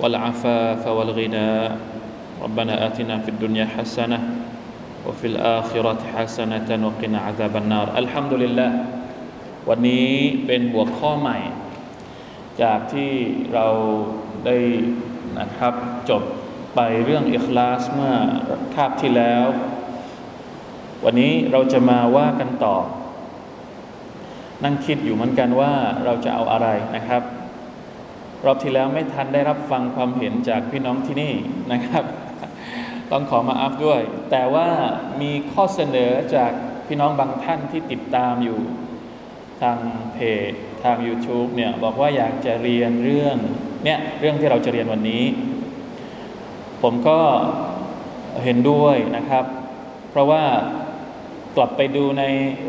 والعفاف والغنى ربنا آتنا في الدنيا حسنة وفي الآخرة حسنة وقنا عذاب النار الحمد لله วันนี้เป็นหัวข้อใหม่ จากที่เราได้นะครับจบไปเรื่องอิคลาสเมื่อคาบที่แล้ว วันนี้เราจะมาว่ากันต่อ นั่งคิดอยู่เหมือนกันว่าเราจะเอาอะไรนะครับ รอบที่แล้วไม่ทันได้รับฟังความเห็นจากพี่น้องที่นี่นะครับ ต้องขอมาอัพด้วย แต่ว่ามีข้อเสนอจากพี่น้องบางท่านที่ติดตามอยู่ทางเพจทาง YouTube เนี่ยบอกว่าอยากจะเรียนเรื่องเนี่ยเรื่องที่เราจะเรียนวันนี้ ผมก็เห็นด้วยนะครับ เพราะว่ากลับไปดูใน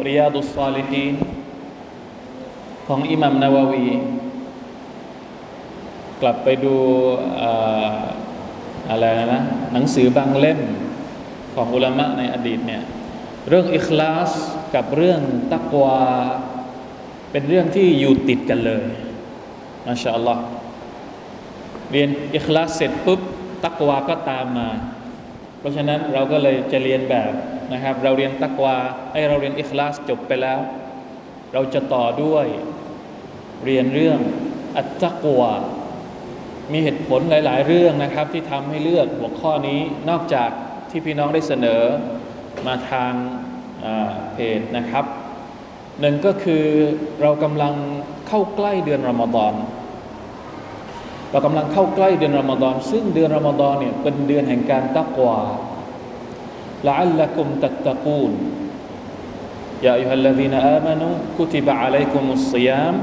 ริยาดุสซาลิฮีนของอิหมัมนาวาวี กลับไปดูอะไรนะหนังสือบางเล่มของอุลามะในอดีตเนี่ยเรื่องอิคลาสกับเรื่องตักวา เป็นเรื่องที่อยู่ติดกันเลยมาชาอัลลอฮ์เรียนอิคลาสเสร็จปุ๊บตักวาก็ตามมา เพราะฉะนั้นเราก็เลยจะเรียนแบบนะครับ เราเรียนตักวาไอเราเรียนอิคลาสจบไปแล้ว เราจะต่อด้วยเรียนเรื่องอัตตักวา มีเหตุผลหลาย ๆ เรื่องนะครับ ที่ทำให้เลือกหัวข้อนี้นอกจากที่พี่น้องได้เสนอมาทางเพจนะครับหนึ่งก็คือเรากำลังเข้าใกล้เดือนรอมฎอนเรากำลังเข้าใกล้เดือนรอมฎอนซึ่งเดือนรอมฎอนเนี่ยเป็นเดือนแห่งการตักวาละอัลละกุมตัตตะกูลยาอัยฮัลลซีนอามานุกุติบะอะลัยกุมุสซิยาม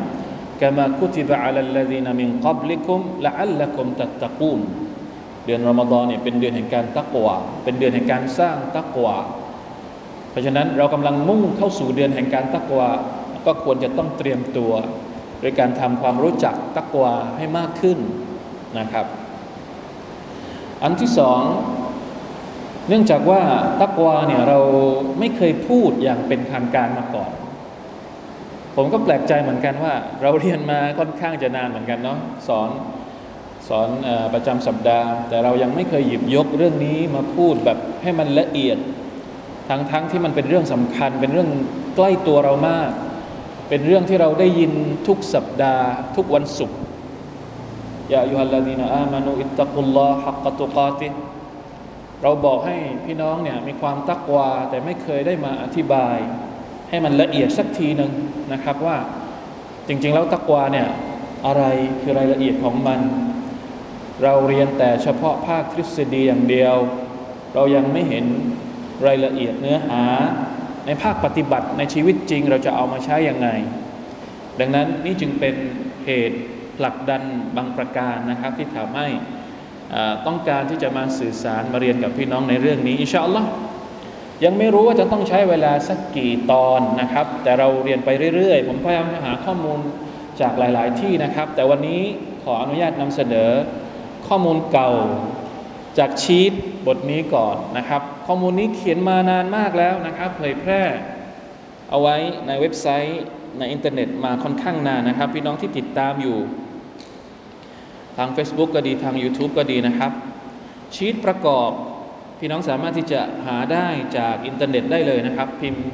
กามาคุติบะอัลลดีนมินกับลิคุมละอัลละกุมตัตตะกูนเดือนรอมฎอนเนี่ยเป็นเดือนแห่งการตักวาเป็นเดือนแห่งการสร้างตักวาเพราะฉะนั้นเรากำลังมุ่งเข้าสู่เดือนแห่งการตักวาก็ควรจะต้องเตรียมตัว โดยการทำความรู้จักตักวาให้มากขึ้นนะครับ อันที่สองเนื่องจากว่าตักวาเนี่ยเราไม่เคยพูดอย่างเป็นทางการมาก่อน ผมก็แปลกใจเหมือนกันว่า เราเรียนมาค่อนข้างจะนานเหมือนกันเนาะสอนสอนอประจำสัปดาห์ แต่เรายังไม่เคยหยิบยกเรื่องนี้มาพูดแบบให้มันละเอียด ทั้งทั้งที่มันเป็นเรื่องสำคัญ เป็นเรื่องใกล้ตัวเรามาก เป็นเรื่องที่เราได้ยินทุกสัปดาห์ ทุกวันศุกร์ยาอยุฮัลลาดีนอามานุอิตตะกุลลอฮักกตุกาติเราบอกให้พี่น้องเนี่ยมีความตักวาแต่ไม่เคยได้มาอธิบาย ให้มันละเอียดสักทีหนึ่งนะครับว่าจริง ๆ แล้วตักวาเนี่ยอะไรคือรายละเอียดของมัน เราเรียนแต่เฉพาะภาคทฤษฎีอย่างเดียว เรายังไม่เห็นรายละเอียดเนื้อหา ในภาคปฏิบัติในชีวิตจริง เราจะเอามาใช้ยังไง ดังนั้นนี่จึงเป็นเหตุผลักดันบางประการนะครับ ที่ทำให้ต้องการที่จะมาสื่อสารมาเรียนกับพี่น้องในเรื่องนี้อินชาอัลลอฮ์ ยังไม่รู้ว่าจะต้องใช้เวลาสักกี่ตอนนะครับ แต่เราเรียนไปเรื่อยๆ ผมพยายามหาข้อมูลจากหลาย ๆ ที่นะครับ แต่วันนี้ขออนุญาตนำเสนอข้อมูลเก่าจากชีตบทนี้ก่อนนะครับ ข้อมูลนี้เขียนมานานมากแล้วนะครับเผยแพร่เอาไว้ในเว็บไซต์ในอินเทอร์เน็ตมาค่อนข้างนานนะครับ พี่น้องที่ติดตามอยู่ ทาง Facebook ก็ดีทาง YouTube ก็ดีนะครับ ชีตประกอบ พี่น้องสามารถที่จะหาได้จากอินเทอร์เน็ตได้เลยนะครับ พิมพ์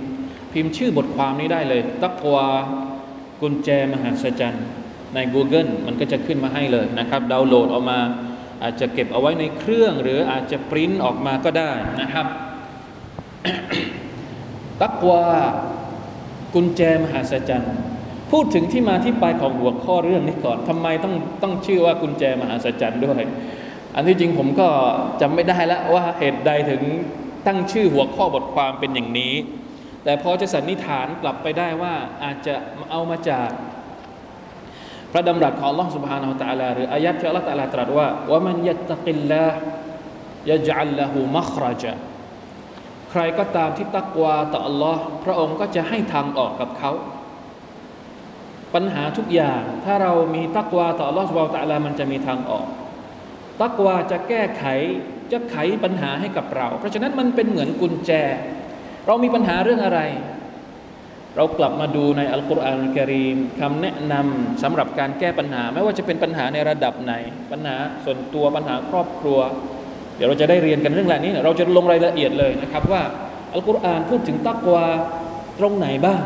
พิมพ์ชื่อบทความนี้ได้เลย ตักวากุญแจมหาสจรรย์ใน Google มันก็จะขึ้นมาให้เลยนะครับ ดาวน์โหลดออกมาอาจจะเก็บเอาไว้ในเครื่อง หรืออาจจะปริ้นออกมาก็ได้นะครับ ตักวากุญแจมหาศจรรย์พูดถึงที่มาที่ไปของหัวข้อเรื่องนี้ก่อนทำไมต้องต้องชื่อว่ากุญแจมหาศจรรย์ด้วย อันที่จริงผมก็จำไม่ได้แล้วว่าเหตุใดถึงตั้งชื่อหัวข้อบทความเป็นอย่างนี้ แต่พอจะสันนิษฐานกลับไปได้ว่าอาจจะเอามาจากพระดำรัสของ Allah سبحانه และ تعالى หรืออายัดที่ Allah تعالى ตรัสว่าว่ามันยัตกิลลาห์ยะจัลละหูมัครจาใครก็ตามที่ตักวาต่อ Allah พระองค์ก็จะให้ทางออกกับเขา ปัญหาทุกอย่างถ้าเรามีตักวาต่อ Allah سبحانه และ تعالى มันจะมีทางออก ตักวาจะแก้ไขจะไขปัญหาให้กับเรา เพราะฉะนั้นมันเป็นเหมือนกุญแจ เรามีปัญหาเรื่องอะไร เรากลับมาดูในอัลกุรอานกรีมคำแนะนำสำหรับการแก้ปัญหา ไม่ว่าจะเป็นปัญหาในระดับไหน ปัญหาส่วนตัวปัญหาครอบครัว เดี๋ยวเราจะได้เรียนกันเรื่องราวนี้ เราจะลงรายละเอียดเลยนะครับว่าอัลกุรอานพูดถึงตักวาตรงไหนบ้าง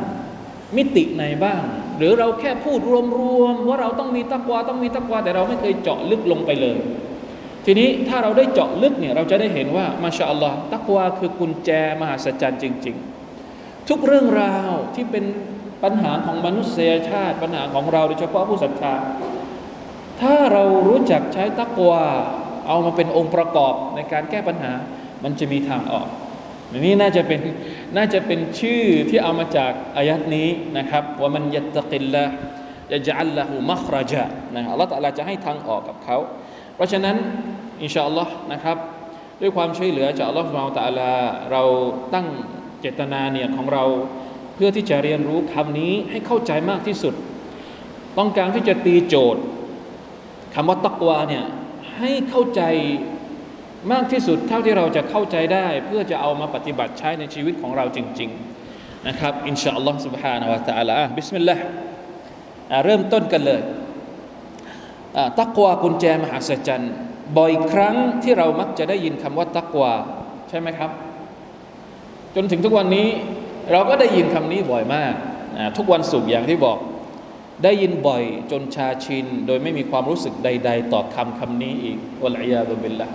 มิติไหนบ้าง หรือเราแค่พูดรวมๆว่าเราต้องมีตักวาต้องมีตักวาแต่เราไม่เคยเจาะลึกลงไปเลย ทีนี้ถ้าเราได้เจาะลึกเนี่ยเราจะได้เห็นว่ามาชาอัลลอฮ์ตักวาคือกุญแจมหาศจรรย์จริง ๆ ทุกเรื่องราวที่เป็นปัญหาของมนุษยชาติ ปัญหาของเราโดยเฉพาะผู้ศรัทธาถ้าเรารู้จักใช้ตักวาเอามาเป็นองค์ประกอบในการแก้ปัญหา มันจะมีทางออกนี่น่าจะเป็นน่าจะเป็นชื่อที่เอามาจากอายัดนี้นะครับว่ามันยัตกิลละจะจัลละหูมัครจานะอัลลอฮฺตะลาจะให้ทางออกกับเขา เพราะฉะนั้น อินชาอัลลอฮ์นะครับ ด้วยความช่วยเหลือจากอัลลอฮฺสุบฮานตะลาเราตั้งเจตนาเนี่ยของเราเพื่อที่จะเรียนรู้คำนี้ให้เข้าใจมากที่สุด ต้องการที่จะตีโจทย์คำว่าตักวาเนี่ยให้เข้าใจมากที่สุดเท่าที่เราจะเข้าใจได้ เพื่อจะเอามาปฏิบัติใช้ในชีวิตของเราจริง ๆ นะครับอินชาอัลลอฮ์ سبحانه และ تعالى บิสมิลลาห์เริ่มต้นกันเลยตักวากุญแจมหาศจรรย์ บ่อยครั้งที่เรามักจะได้ยินคำว่าตักวาใช่ไหมครับ จนถึงทุกวันนี้เราก็ได้ยินคำนี้บ่อยมาก ทุกวันศุกร์อย่างที่บอก ได้ยินบ่อยจนชาชิน โดยไม่มีความรู้สึกใด ๆ ต่อคำคำนี้อีกวะลัยยาตุบิลละ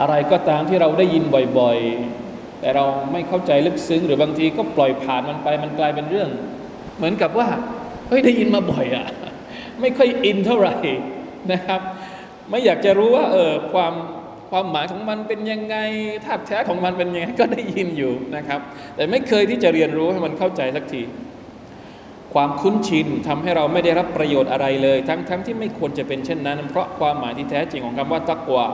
อะไรก็ตามที่เราได้ยินบ่อยๆ แต่เราไม่เข้าใจลึกซึ้ง หรือบางทีก็ปล่อยผ่านมันไปมันกลายเป็นเรื่อง เหมือนกับว่าเฮ้ยได้ยินมาบ่อยอะไม่ค่อยอินเท่าไหร่นะครับ ไม่อยากจะรู้ว่า เออความความหมายของมันเป็นยังไงธาตุแท้ของมันเป็นยังไงก็ได้ยินอยู่นะครับ แต่ไม่เคยที่จะเรียนรู้ให้มันเข้าใจสักที ความคุ้นชินทำให้เราไม่ได้รับประโยชน์อะไรเลย ทั้งทั้งที่ไม่ควรจะเป็นเช่นนั้น เพราะความหมายที่แท้จริงของคำว่าตักวา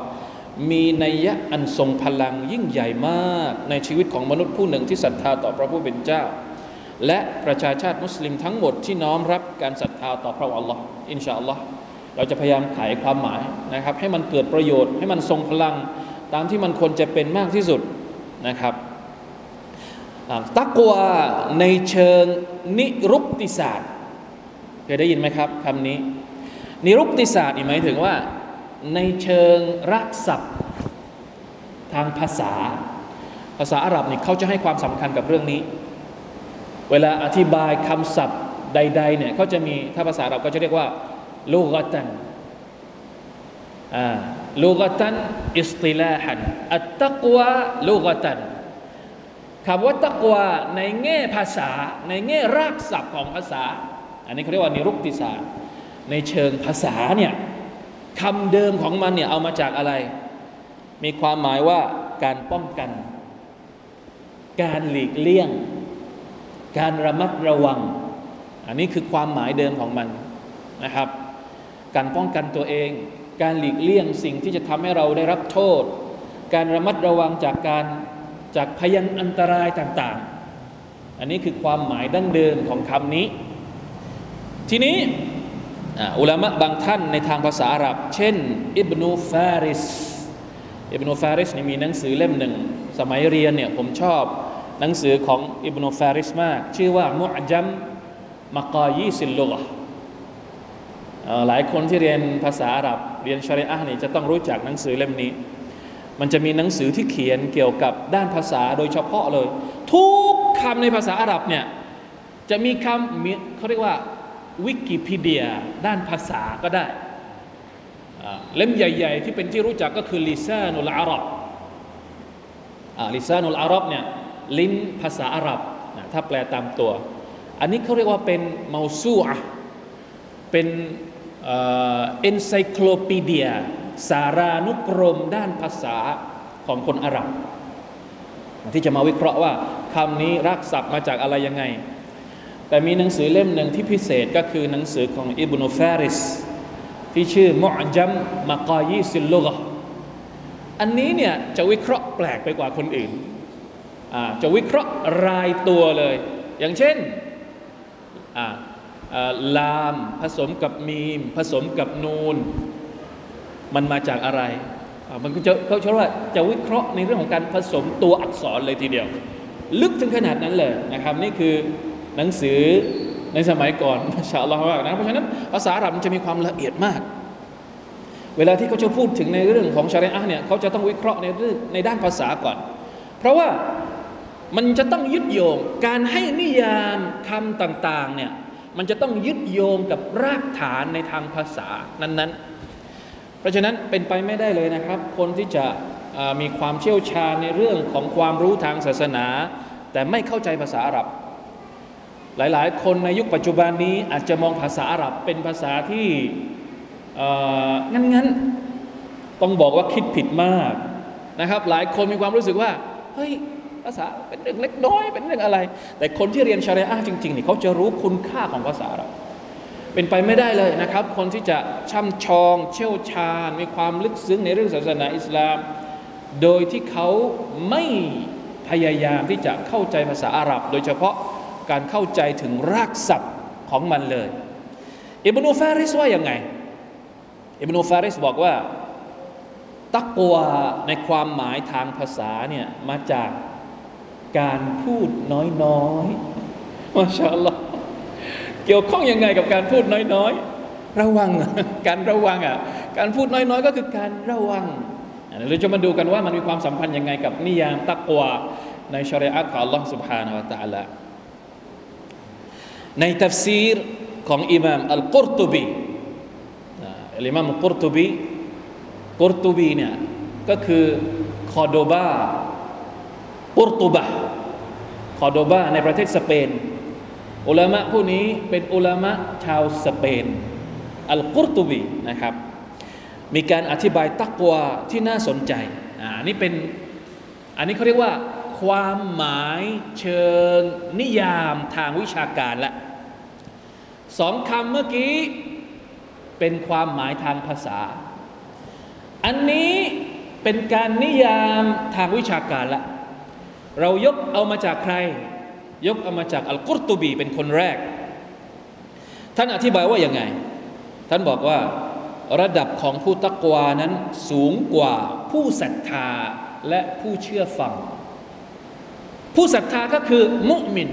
มีนัยยะอันทรงพลังยิ่งใหญ่มาก ในชีวิตของมนุษย์ผู้หนึ่งที่ศรัทธาต่อพระผู้เป็นเจ้า และประชาชาติมุสลิมทั้งหมดที่น้อมรับการศรัทธาต่อพระอัลลอฮ์อินชาอัลลอฮ์ เราจะพยายามไขความหมายนะครับ ให้มันเกิดประโยชน์ให้มันทรงพลัง ตามที่มันควรจะเป็นมากที่สุดนะครับตักวาในเชิงนิรุกติศาสตร์เคยได้ยินไหมครับคำนี้ นิรุกติศาสตร์หมายถึงว่าในเชิงรักศัพท์ทางภาษา ภาษาอาหรับนี่เขาจะให้ความสำคัญกับเรื่องนี้ เวลาอธิบายคำศัพท์ใดๆเนี่ยเขาจะมีถ้าภาษาอาหรับก็จะเรียกว่า ลูกตันลูกตันอิสติลาฮันอัตตะกวาลูกตันคำว่าตักวาในแง่ภาษา ในแง่รากศัพท์ของภาษา อันนี้เขาเรียกว่านิรุกติศาสตร์ในเชิงภาษาเนี่ยคำเดิมของมันเนี่ยเอามาจากอะไร มีความหมายว่าการป้องกัน การหลีกเลี่ยง การระมัดระวัง อันนี้คือความหมายเดิมของมันนะครับ การป้องกันตัวเอง การหลีกเลี่ยงสิ่งที่จะทำให้เราได้รับโทษ การระมัดระวังจากการจากพยันอันตรายต่างๆ อันนี้คือความหมายดั้งเดิมของคำนี้ ทีนี้อุลามะบางท่านในทางภาษาอาหรับ เช่น อิบนูฟาริส อิบนูฟาริสนี่มีหนังสือเล่มหนึ่ง สมัยเรียนเนี่ยผมชอบหนังสือของอิบนูฟาริสมาก ชื่อว่ามุอจัมมากายีสิลลุก หลายคนที่เรียนภาษาอาหรับเรียนชาริอะห์นี่จะต้องรู้จักหนังสือเล่มนี้ มันจะมีหนังสือที่เขียนเกี่ยวกับด้านภาษาโดยเฉพาะเลย ทุกคำในภาษาอาหรับเนี่ยจะมีคำเขาเรียกว่าวิกิพีเดียด้านภาษาก็ได้เล่มใหญ่ ๆ ที่เป็นที่รู้จักก็คือลิซานุลอาหรับลิซานุลอาหรับเนี่ยลิ้นภาษาอาหรับถ้าแปลตามตัว อันนี้เขาเรียกว่าเป็นมาซูอะเป็น เอนไซโคลปีเดีย สารานุกรมด้านภาษาของคนอาหรับที่จะมาวิเคราะห์ว่าคำนี้รักศัพท์มาจากอะไรยังไง แต่มีหนังสือเล่มหนึ่งที่พิเศษก็คือหนังสือของอิบนุฟาริสที่ชื่อมุอจัมมากายีซิลลุกอันนี้เนี่ยจะวิเคราะห์แปลกไปกว่าคนอื่น จะวิเคราะห์รายตัวเลย อย่างเช่น ลาม ผสมกับมีม ผสมกับนูน มันมาจากอะไร มันก็จะเขาเชื่อว่าจะวิเคราะห์ในเรื่องของการผสมตัวอักษรเลยทีเดียว ลึกถึงขนาดนั้นเลยนะครับนี่คือหนังสือในสมัยก่อนชาอัลลอฮฺว่านะเพราะฉะนั้นภาษาอาหรับมันจะมีความละเอียดมาก เวลาที่เขาจะพูดถึงในเรื่องของชารีอะห์เนี่ยเขาจะต้องวิเคราะห์ในเรื่องในด้านภาษาก่อน เพราะว่ามันจะต้องยึดโยงการให้นิยามคำต่างๆเนี่ย มันจะต้องยึดโยงกับรากฐานในทางภาษานั้นๆ เพราะฉะนั้นเป็นไปไม่ได้เลยนะครับ คนที่จะมีความเชี่ยวชาญในเรื่องของความรู้ทางศาสนา แต่ไม่เข้าใจภาษาอาหรับ หลายๆ คนในยุคปัจจุบันนี้อาจจะมองภาษาอาหรับเป็นภาษาที่งั้นๆต้องบอกว่าคิดผิดมากนะครับ หลายคนมีความรู้สึกว่าเฮ้ย ภาษาเป็นเรื่องเล็กน้อยเป็นเรื่องอะไร แต่คนที่เรียนชารีอะจริงๆนี่เขาจะรู้คุณค่าของภาษาเราเป็นไปไม่ได้เลยนะครับ คนที่จะช่ำชองเชี่ยวชาญ มีความลึกซึ้งในเรื่องศาสนาอิสลาม โดยที่เขาไม่พยายามที่จะเข้าใจภาษาอาหรับ โดยเฉพาะการเข้าใจถึงรากศัพท์ของมันเลยอิบนุฟาริสว่าอยังไงอิบนุฟาริสบอกว่า ตักวาในความหมายทางภาษาเนี่ยมาจาก การพูดน้อยๆมาชาอัลลอฮ์เกี่ยวข้องยังไงกับการพูดน้อยๆ ระวัง การระวังอ่ะ การพูดน้อยๆ ก็คือการระวังเราจะมาดูกันว่ามันมีความสัมพันธ์ยังไงกับนิยามตักวาในชริอะห์ของ Allah سبحانه และ تعالى ในทัฟซีรของอิมามอัลกุรตุบีอิมามอัลกุรตุบีกุรตุบีเนี่ยก็คือคอโดบา กุรตุบะคอโดบาในประเทศสเปน อุลามะผู้นี้เป็นอุลามะชาวสเปน อัลกุรตุบีนะครับ มีการอธิบายตักวาที่น่าสนใจอ่านี่เป็นอันนี้เขาเรียกว่า ความหมายเชิงนิยามทางวิชาการละสองคำเมื่อกี้เป็นความหมายทางภาษา อันนี้เป็นการนิยามทางวิชาการละ เรายกเอามาจากใคร ยกเอามาจากอัลกุรตุบีเป็นคนแรก ท่านอธิบายว่าอย่างไง ท่านบอกว่าระดับของผู้ตักวานั้นสูงกว่าผู้ศรัทธาและผู้เชื่อฟัง ผู้ศรัทธาก็คือมุมิน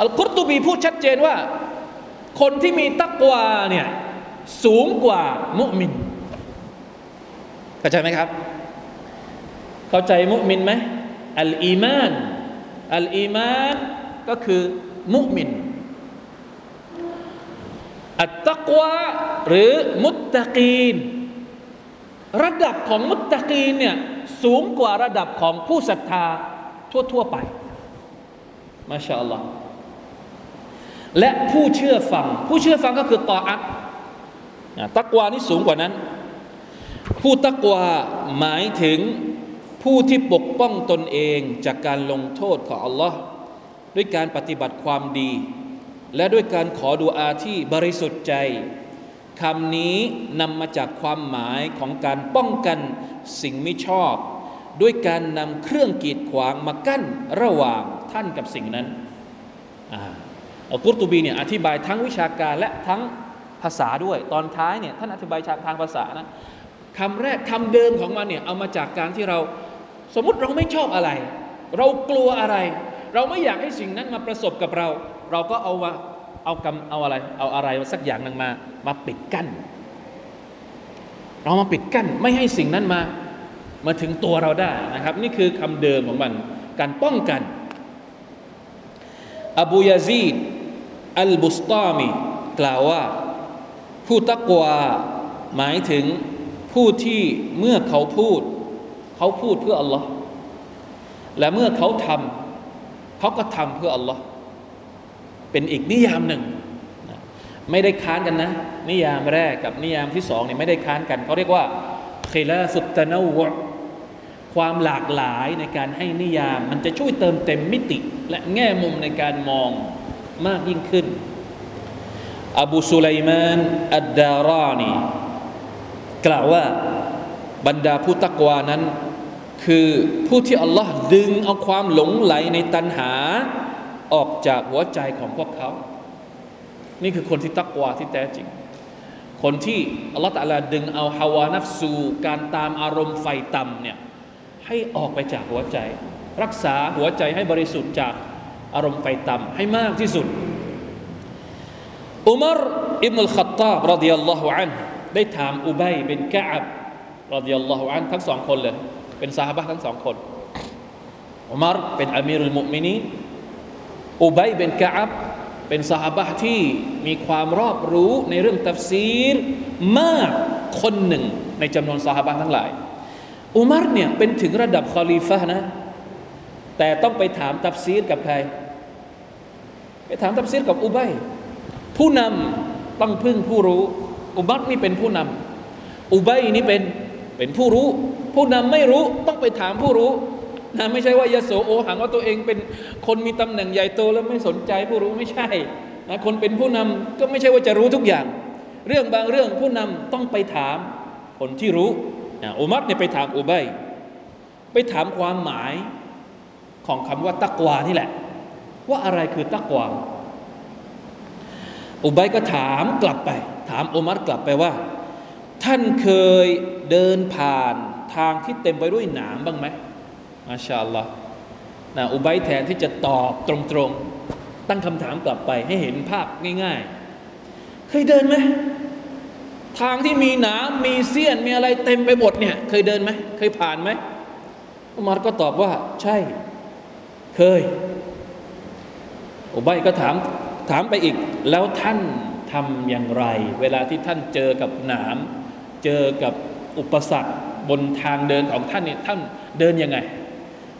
อัลกุรตุบีพูดชัดเจนว่า คนที่มีตักวาเนี่ยสูงกว่ามุมินเข้าใจไหมครับ เข้าใจมุมินไหม อัลอีมานอัลอีมานก็คือมุมิน อัตตะกวาหรือมุตตะกีน ระดับของมุตตะกีนเนี่ยสูงกว่าระดับของผู้ศรัทธาทั่ว ๆ ไป มาชาอัลลอฮ์และผู้เชื่อฟัง ผู้เชื่อฟังก็คือตออัตตักวานี่สูงกว่านั้น ผู้ตักวาหมายถึง ผู้ที่ปกป้องตนเองจากการลงโทษของอัลลอฮ์ด้วยการปฏิบัติความดี และด้วยการขอดูอาที่บริสุทธิ์ใจคำนี้นำมาจากความหมายของการป้องกันสิ่งไม่ชอบ ด้วยการนำเครื่องกีดขวางมากั้นระหว่างท่านกับสิ่งนั้นอัลกุรตูบีเนี่ยอธิบายทั้งวิชาการและทั้งภาษาด้วย ตอนท้ายเนี่ยท่านอธิบายทางภาษานะคำแรกคำเดิมของมันเนี่ยเอามาจากการที่เรา สมมติเราไม่ชอบอะไร เรากลัวอะไร เราไม่อยากให้สิ่งนั้นมาประสบกับเรา เราก็เอาว่าเอากำเอาอะไร เอาอะไรสักอย่างนึ่งมา มาปิดกั้น เรามาปิดกั้นไม่ให้สิ่งนั้นมา มาถึงตัวเราได้นะครับ นี่คือคำเดิมของมัน การป้องกัน อบูยาซีดอัลบุสตามีกล่าวว่า ผู้ตักวาหมายถึงผู้ที่เมื่อเขาพูด เขาพูดเพื่ออัลลอฮ์และเมื่อเขาทำเขาก็ทำเพื่ออัลลอฮ์เป็นอีกนิยามหนึ่ง ไม่ได้ค้านกันนะ นิยามแรกกับนิยามที่สองเนี่ยไม่ได้ค้านกันเขาเรียกว่าเคลาสุตนาวความหลากหลายในการให้นิยาม มันจะช่วยเติมเต็มมิติ และแง่มุมในการมองมากยิ่งขึ้น อบูสุไลมานอัดดารานีกล่าวว่า บรรดาผู้ตักวานั้น คือผู้ที่อัลลอฮ์ดึงเอาความหลงไหลในตัณหา ออกจากหัวใจของพวกเขา นี่คือคนที่ตักวาที่แท้จริง คนที่อัลลอฮ์ตะลาดึงเอาฮาวานัฟซูการตามอารมณ์ไฟต่ำเนี่ยให้ออกไปจากหัวใจ รักษาหัวใจให้บริสุทธิ์จากอารมณ์ใฝ่ต่ำให้มากที่สุดอุมารอิบนุลขัตตาบรดิยัลลอฮุอันได้ถามอุบัยเป็นกะอับ รดิยัลลอฮุอันทั้งสองคนเลย เป็นสหบะทั้งสองคนอุมารเป็นอามีรุลมุมินีนอุบัยบินกะอับเป็นสหบะที่มีความรอบรู้ในเรื่องตัฟซีรมากคนหนึ่งในจำนวนสหบะทั้งหลาย อุมารเนี่ยเป็นถึงระดับคอลีฟะนะ แต่ต้องไปถามตัฟซีรกับใคร ไปถามตัฟซีรกับอุบัยผู้นำต้องพึ่งผู้รู้ อุบัตนี่เป็นผู้นำอุบัยนี่เป็น เป็นผู้รู้ ผู้นำไม่รู้ต้องไปถามผู้รู้นะไม่ใช่ว่ายโสโอหังว่าตัวเองเป็นคนมีตำแหน่งใหญ่โตแล้วไม่สนใจผู้รู้ไม่ใช่นะคนเป็นผู้นำก็ไม่ใช่ว่าจะรู้ทุกอย่าง เรื่องบางเรื่องผู้นำต้องไปถามคนที่รู้นะอุมัรเนี่ยไปถามอุบัยไปถามความหมายของคำว่าตักวานี่แหละ ว่าอะไรคือตักวาอุบัยก็ถามกลับไป ถามอุมัรกลับไปว่า ท่านเคย เดินผ่านทางที่เต็มไปด้วยหนามบ้างไหมมาชาอัลลอฮ์นะอุบัยแทนที่จะตอบตรงๆ ตั้งคำถามกลับไปให้เห็นภาพง่าย ๆ เคยเดินไหมทางที่มีหนามมีเสี้ยนมีอะไรเต็มไปหมดเนี่ย เคยเดินไหมเคยผ่านไหมอุมารก็ตอบว่า ใช่ เคย อุบัยก็ถามถามไปอีก แล้วท่านทำอย่างไร เวลาที่ท่านเจอกับหนาม เจอกับ อุปสรรคบนทางเดินของท่านเนี่ยท่านเดินยังไง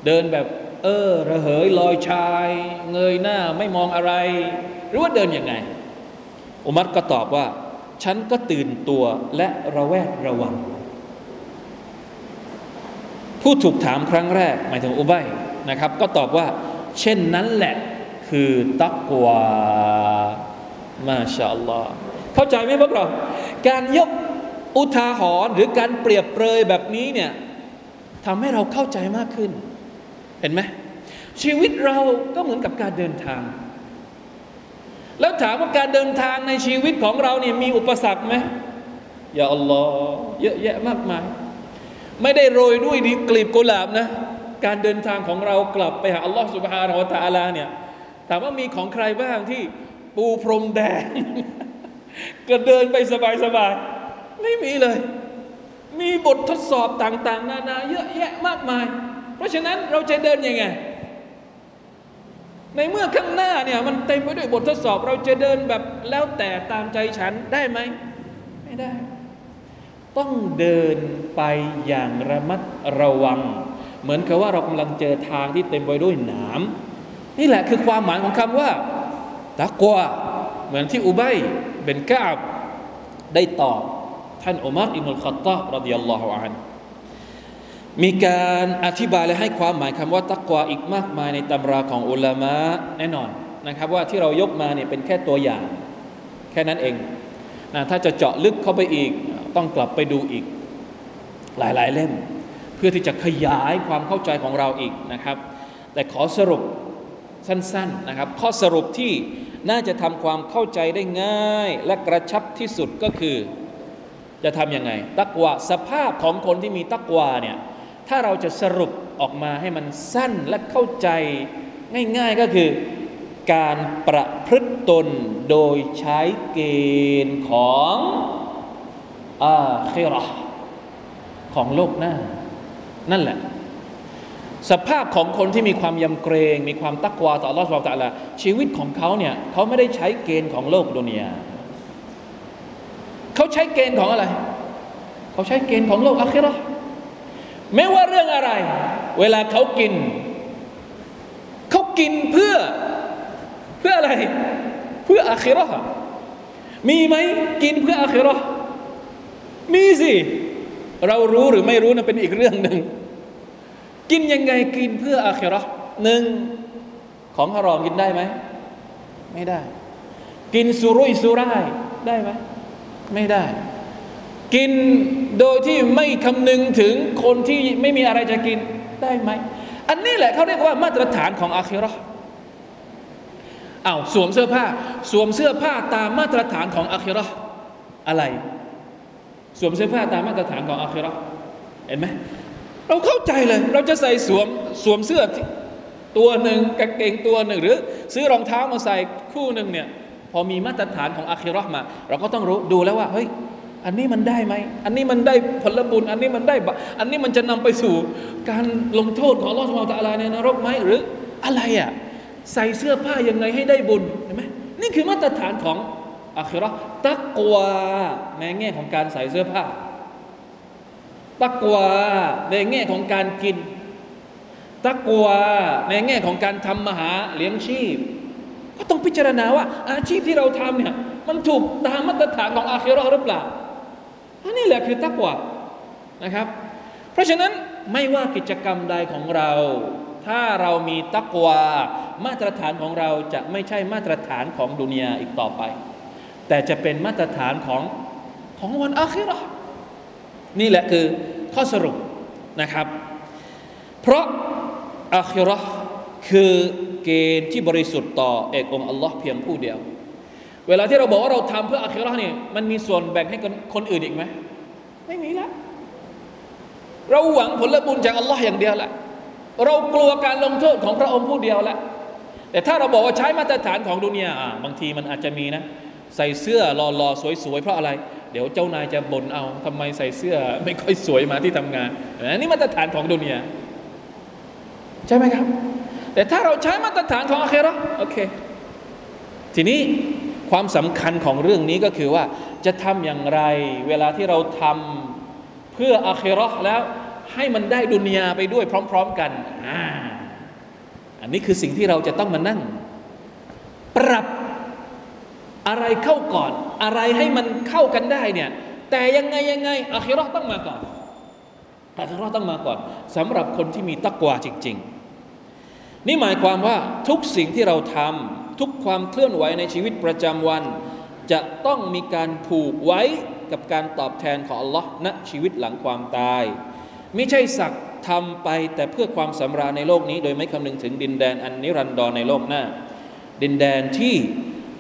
เดินแบบ เออ ระเหยลอยชาย เงยหน้าไม่มองอะไร หรือว่าเดินยังไง อุมัรก็ตอบว่า ฉันก็ตื่นตัวและระแวดระวัง ผู้ถูกถามครั้งแรก หมายถึงอุบัยนะครับ ก็ตอบว่า เช่นนั้นแหละคือตักวามาชาอัลลอฮ์เข้าใจไหมพวกเรา การยก อุทาหรณ์หรือการเปรียบเปรยแบบนี้เนี่ยทำให้เราเข้าใจมากขึ้น เห็นไหมชีวิตเราก็เหมือนกับการเดินทาง แล้วถามว่าการเดินทางในชีวิตของเราเนี่ยมีอุปสรรคไหมอย่าอัลลอฮ์เยอะแยะมากมาย ไม่ได้โรยด้วยกลีบกุหลาบนะ การเดินทางของเรากลับไปหาอัลลอฮ์สุบฮานาอัตะอาลาเนี่ยถามว่ามีของใครบ้างที่ปูพรมแดง ก็เดินไปสบายๆ ไม่มีเลย มีบททดสอบต่าง ๆ นานาเยอะแยะมากมาย เพราะฉะนั้นเราจะเดินยังไง ในเมื่อข้างหน้าเนี่ยมันเต็มไปด้วยบททดสอบ เราจะเดินแบบแล้วแต่ตามใจฉันได้ไหม ไม่ได้ ต้องเดินไปอย่างระมัดระวัง เหมือนกับว่าเรากำลังเจอทางที่เต็มไปด้วยหนามนี่แหละคือความหมายของคำว่าตักวาเหมือนที่อุบัยเป็นกาบได้ตอบ ท่านอุมัรอิมุลขตตาบรดิยัลลอฮุอันมีการอธิบายและให้ความหมายคำว่าตักวาอีกมากมายในตำราของอุลามะแน่นอนนะครับ ว่าที่เรายกมาเนี่ยเป็นแค่ตัวอย่าง แค่นั้นเองนะถ้าจะเจาะลึกเข้าไปอีกต้องกลับไปดูอีกหลายๆ เล่ม เพื่อที่จะขยายความเข้าใจของเราอีกนะครับ แต่ขอสรุปสั้นๆนะครับ ข้อสรุปที่น่าจะทำความเข้าใจได้ง่าย และกระชับที่สุดก็คือ จะทำยังไง ตักวาสภาพของคนที่มีตักวาเนี่ยถ้าเราจะสรุปออกมาให้มันสั้นและเข้าใจง่ายๆก็คือการประพฤติตนโดยใช้เกณฑ์ของอาคิรอของโลกหน้า นั่นแหละ สภาพของคนที่มีความยำเกรง มีความตักวาต่ออัลลอฮฺสุบตะละชีวิตของเขาเนี่ยเขาไม่ได้ใช้เกณฑ์ของโลกดุนยา เขาใช้เกณฑ์ของอะไร เขาใช้เกณฑ์ของโลกอาคิราะห์ไม่ว่าเรื่องอะไร เวลาเขากิน เขากินเพื่อเพื่ออะไร เพื่ออาคิราะห์มีไหมกินเพื่ออาคิราะห์มีสิ เรารู้หรือไม่รู้นะเป็นอีกเรื่องหนึ่ง กินยังไงกินเพื่ออาคิราะห์หนึ่งของฮารอมกินได้ไหม ไม่ได้ กินสุรุ่ยสุร่ายได้ไหม ไม่ได้ กินโดยที่ไม่คำนึงถึงคนที่ไม่มีอะไรจะกินได้ไหม อันนี้แหละเขาเรียกว่ามาตรฐานของอาคิราะห์อ้าวสวมเสื้อผ้า สวมเสื้อผ้าตามมาตรฐานของอาคิราอะไร สวมเสื้อผ้าตามมาตรฐานของอาคิราเห็นไหมเราเข้าใจเลย เราจะใส่สวมสวมเสื้อตัวหนึ่งกางเกงตัวหนึ่ง หรือ ซื้อรองเท้ามาใส่คู่หนึ่งเนี่ย พอมีมาตรฐานของอาคิเราะห์มา เราก็ต้องรู้ดูแล้วว่าเฮ้ยอันนี้มันได้ไหม อันนี้มันได้ผลบุญ อันนี้มันได้ อันนี้มันจะนำไปสู่การลงโทษของอัลอสุบฮาตาลาในนรกไหมหรืออะไรอะใส่เสื้อผ้ายังไงให้ได้บุญเห็นไหมนี่คือมาตรฐานของอาคิเราะห์ตักวาในแง่ของการใส่เสื้อผ้า ตักวาในแง่ของการกิน ตักวาในแง่ของการทำมหาเลี้ยงชีพ ก็ต้องพิจารณาว่า อาชีพที่เราทำเนี่ยมันถูกตามมาตรฐานของอาคิราะห์หรือเปล่าอันนี้แหละคือตักวานะครับ เพราะฉะนั้นไม่ว่ากิจกรรมใดของเรา ถ้าเรามีตักวามาตรฐานของเราจะไม่ใช่มาตรฐานของดุนยาอีกต่อไป แต่จะเป็นมาตรฐานของของวันอาคิราะห์นี่แหละคือข้อสรุปนะครับ เพราะอาคิราะห์คือ เกณฑ์ที่บริสุทธิ์ต่อเอกองค์อัลลอฮ์เพียงผู้เดียว เวลาที่เราบอกว่าเราทำเพื่ออาคิเราะห์นี่มันมีส่วนแบ่งให้คนอื่นอีกไหมไม่มีแล้วเราหวังผลบุญจากอัลลอฮ์อย่างเดียวแหละเรากลัวการลงโทษของพระองค์ผู้เดียวแหละแต่ถ้าเราบอกว่าใช้มาตรฐานของดุนยาอ่าบางทีมันอาจจะมีนะ ใส่เสื้อหล่อๆสวยๆเพราะอะไร เดี๋ยวเจ้านายจะบ่นเอาทำไมใส่เสื้อไม่ค่อยสวยมาที่ทำงานอันนี้มาตรฐานของดุนยาใช่ไหมครับ แต่ถ้าเราใช้มาตรฐานของอาเคราโอเค ทีนี้ความสำคัญของเรื่องนี้ก็คือว่าจะทำอย่างไร เวลาที่เราทำเพื่ออาเคราแล้วให้มันได้ดุนยาไปด้วยพร้อม ๆ กันอ่าอันนี้คือสิ่งที่เราจะต้องมานั่ง ปรับอะไรเข้าก่อน อะไรให้มันเข้ากันได้เนี่ย แต่ยังไงยังไงอาคิราต้องมาก่อนอาคิราต้องมาก่อนสำหรับคนที่มีตักวาจริง ๆ นี่หมายความว่าทุกสิ่งที่เราทำทุกความเคลื่อนไหวในชีวิตประจำวัน จะต้องมีการผูกไว้กับการตอบแทนของอัลลอฮ์ณชีวิตหลังความตาย ไม่ใช่สักทำไปแต่เพื่อความสำราญในโลกนี้ โดยไม่คำนึงถึงดินแดนอันนิรันดรในโลกหน้า ดินแดนที่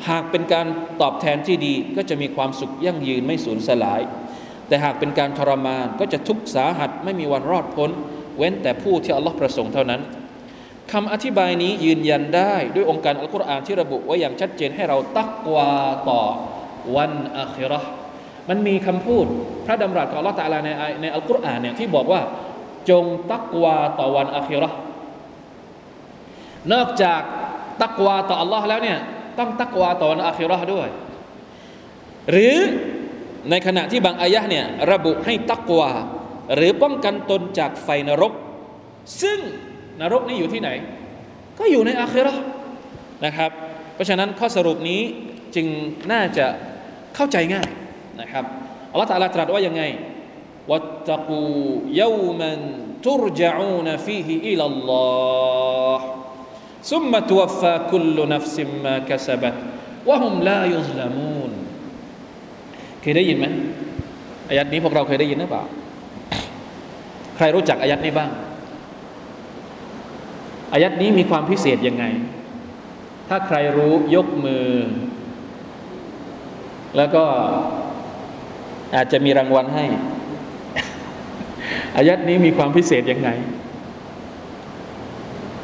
หากเป็นการตอบแทนที่ดีก็จะมีความสุขยั่งยืนไม่สูญสลาย แต่หากเป็นการทรมานก็จะทุกข์สาหัสไม่มีวันรอดพ้น เว้นแต่ผู้ที่อัลลอฮ์ประสงค์เท่านั้น คำอธิบายนี้ยืนยันได้ด้วยองค์การอัลกุรอานที่ระบุไว้อย่างชัดเจนให้เราตักวาต่อวันอาคิราะห์มันมีคำพูดพระดำรัสของอัลลอฮ์ตาลาในในอัลกุรอานเนี่ยที่บอกว่า จงตักวาต่อวันอาคิราะห์นอกจากตักวาต่ออัลลอฮ์แล้วเนี่ยต้องตักวาต่อวันอาคิราะห์ด้วย หรือในขณะที่บางอายะเนี่ยระบุให้ตักวา หรือป้องกันตนจากไฟนรก ซึ่ง นรกนี้อยู่ที่ไหน ก็อยู่ในอาคิเราะห์นะครับ เพราะฉะนั้นข้อสรุปนี้จึงน่าจะเข้าใจง่ายนะครับอัลลอฮฺตรัสตรัสว่ายังไงวัตตะกูยามันทุรจอูนฟีฮิอิลัลลอฮ์ ثم توفى كل نفس ما كسبت وهم لا يظلمون เคยได้ยินไหมอายัดนี้พวกเราเคยได้ยินหรือเปล่า ใครรู้จักอายัดนี้บ้าง อายัดนี้มีความพิเศษยังไง ถ้าใครรู้ยกมือ แล้วก็อาจจะมีรางวัลให้ อายัดนี้มีความพิเศษยังไง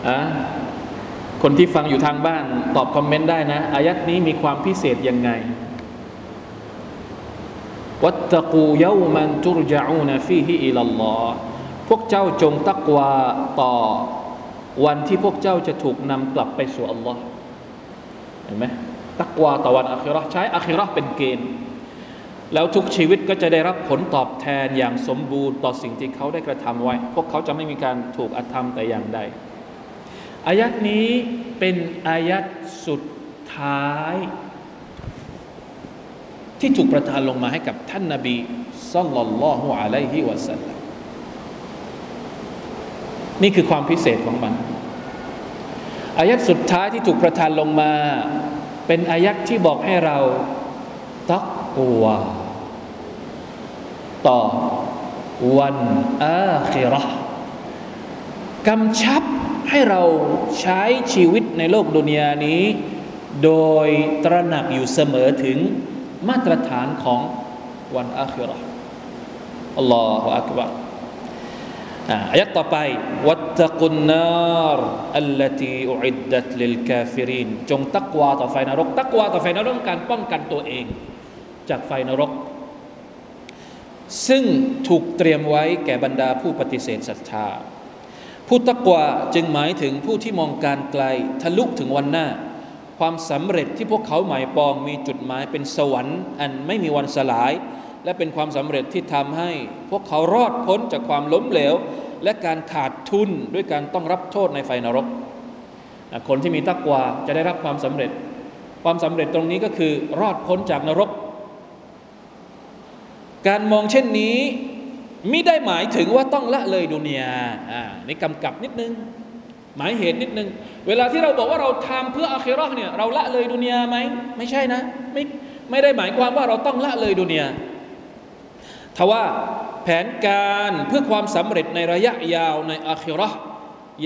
อะคนที่ฟังอยู่ทางบ้านตอบคอมเมนต์ได้นะ อายัดนี้มีความพิเศษยังไงวัตตะกูยามันตุรจอูนฟีฮิอิลลอฮ์พวกเจ้าจงตักวาต่อ วันที่พวกเจ้าจะถูกนำกลับไปสู่อัลลอฮ์เห็นไหมตักวาต่อวันอาคิราะห์ใช้อาคิราะห์เป็นเกณฑ์ แล้วทุกชีวิตก็จะได้รับผลตอบแทนอย่างสมบูรณ์ต่อสิ่งที่เขาได้กระทำไว้ พวกเขาจะไม่มีการถูกอธรรมแต่อย่างใดอายัดนี้เป็นอายัดสุดท้าย ที่ถูกประทานลงมาให้กับท่านนาบีสัลลัลลอฮุอะลัยฮิวะสัลลัม นี่คือความพิเศษของมัน อายัดสุดท้ายที่ถูกประทานลงมา เป็นอายัดที่บอกให้เรา ตักกลัว ต่อวันอาคิรอกำชับให้เราใช้ชีวิตในโลกดุนยานี้ โดยตระหนักอยู่เสมอถึงมาตรฐานของวันอาคิรอالله أكبر อายัดต่อไปواتقوا النار التي أعدت للكافرينจงตักวาต่อไฟนรก ตักวาต่อไฟนรกการป้องกันตัวเอง จากไฟนรก ซึ่งถูกเตรียมไว้แก่บรรดาผู้ปฏิเสธศรัทธา ผู้ตักวาจึงหมายถึงผู้ที่มองการไกลทะลุถึงวันหน้า ความสำเร็จที่พวกเขาหมายปองมีจุดหมายเป็นสวรรค์ อันไม่มีวันสลาย และเป็นความสำเร็จที่ทำให้ พวกเขารอดพ้นจากความล้มเหลว และการขาดทุนด้วยการต้องรับโทษในไฟนรกคนที่มีตักวาจะได้รับความสำเร็จ ความสำเร็จตรงนี้ก็คือรอดพ้นจากนรก การมองเช่นนี้ไม่ได้หมายถึงว่าต้องละเลยดุนยาอ่านี่กำกับนิดนึง หมายเหตุนิดนึง เวลาที่เราบอกว่าเราทำเพื่ออาคิรอเนี่ยเราละเลยดุนยาไหมไม่ใช่นะไม่ไม่ได้หมายความว่าเราต้องละเลยดุนยา ทว่าแผนการเพื่อความสำเร็จในระยะยาวในอาคิรอ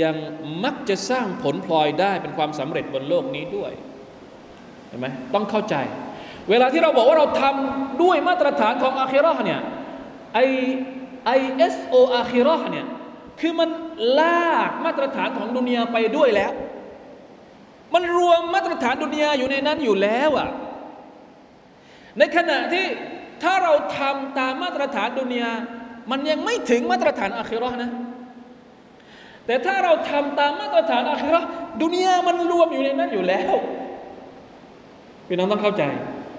ยังมักจะสร้างผลพลอยได้เป็นความสำเร็จบนโลกนี้ด้วยเห็นไหมต้องเข้าใจ เวลาที่เราบอกว่าเราทำด้วยมาตรฐานของอาคิรอเนี่ยไอไอเอสโออาคิรอเนี่ยคือมันลากมาตรฐานของดุนยาไปด้วยแล้ว มันรวมมาตรฐานดุนยาอยู่ในนั้นอยู่แล้วอะในขณะที่ ถ้าเราทำตามมาตรฐานดุนยา มันยังไม่ถึงมาตรฐานอาคิรอนะ แต่ถ้าเราทำตามมาตรฐานอาคิรอดุนยามันรวมอยู่ในนั้นอยู่แล้วพี่น้องต้องเข้าใจ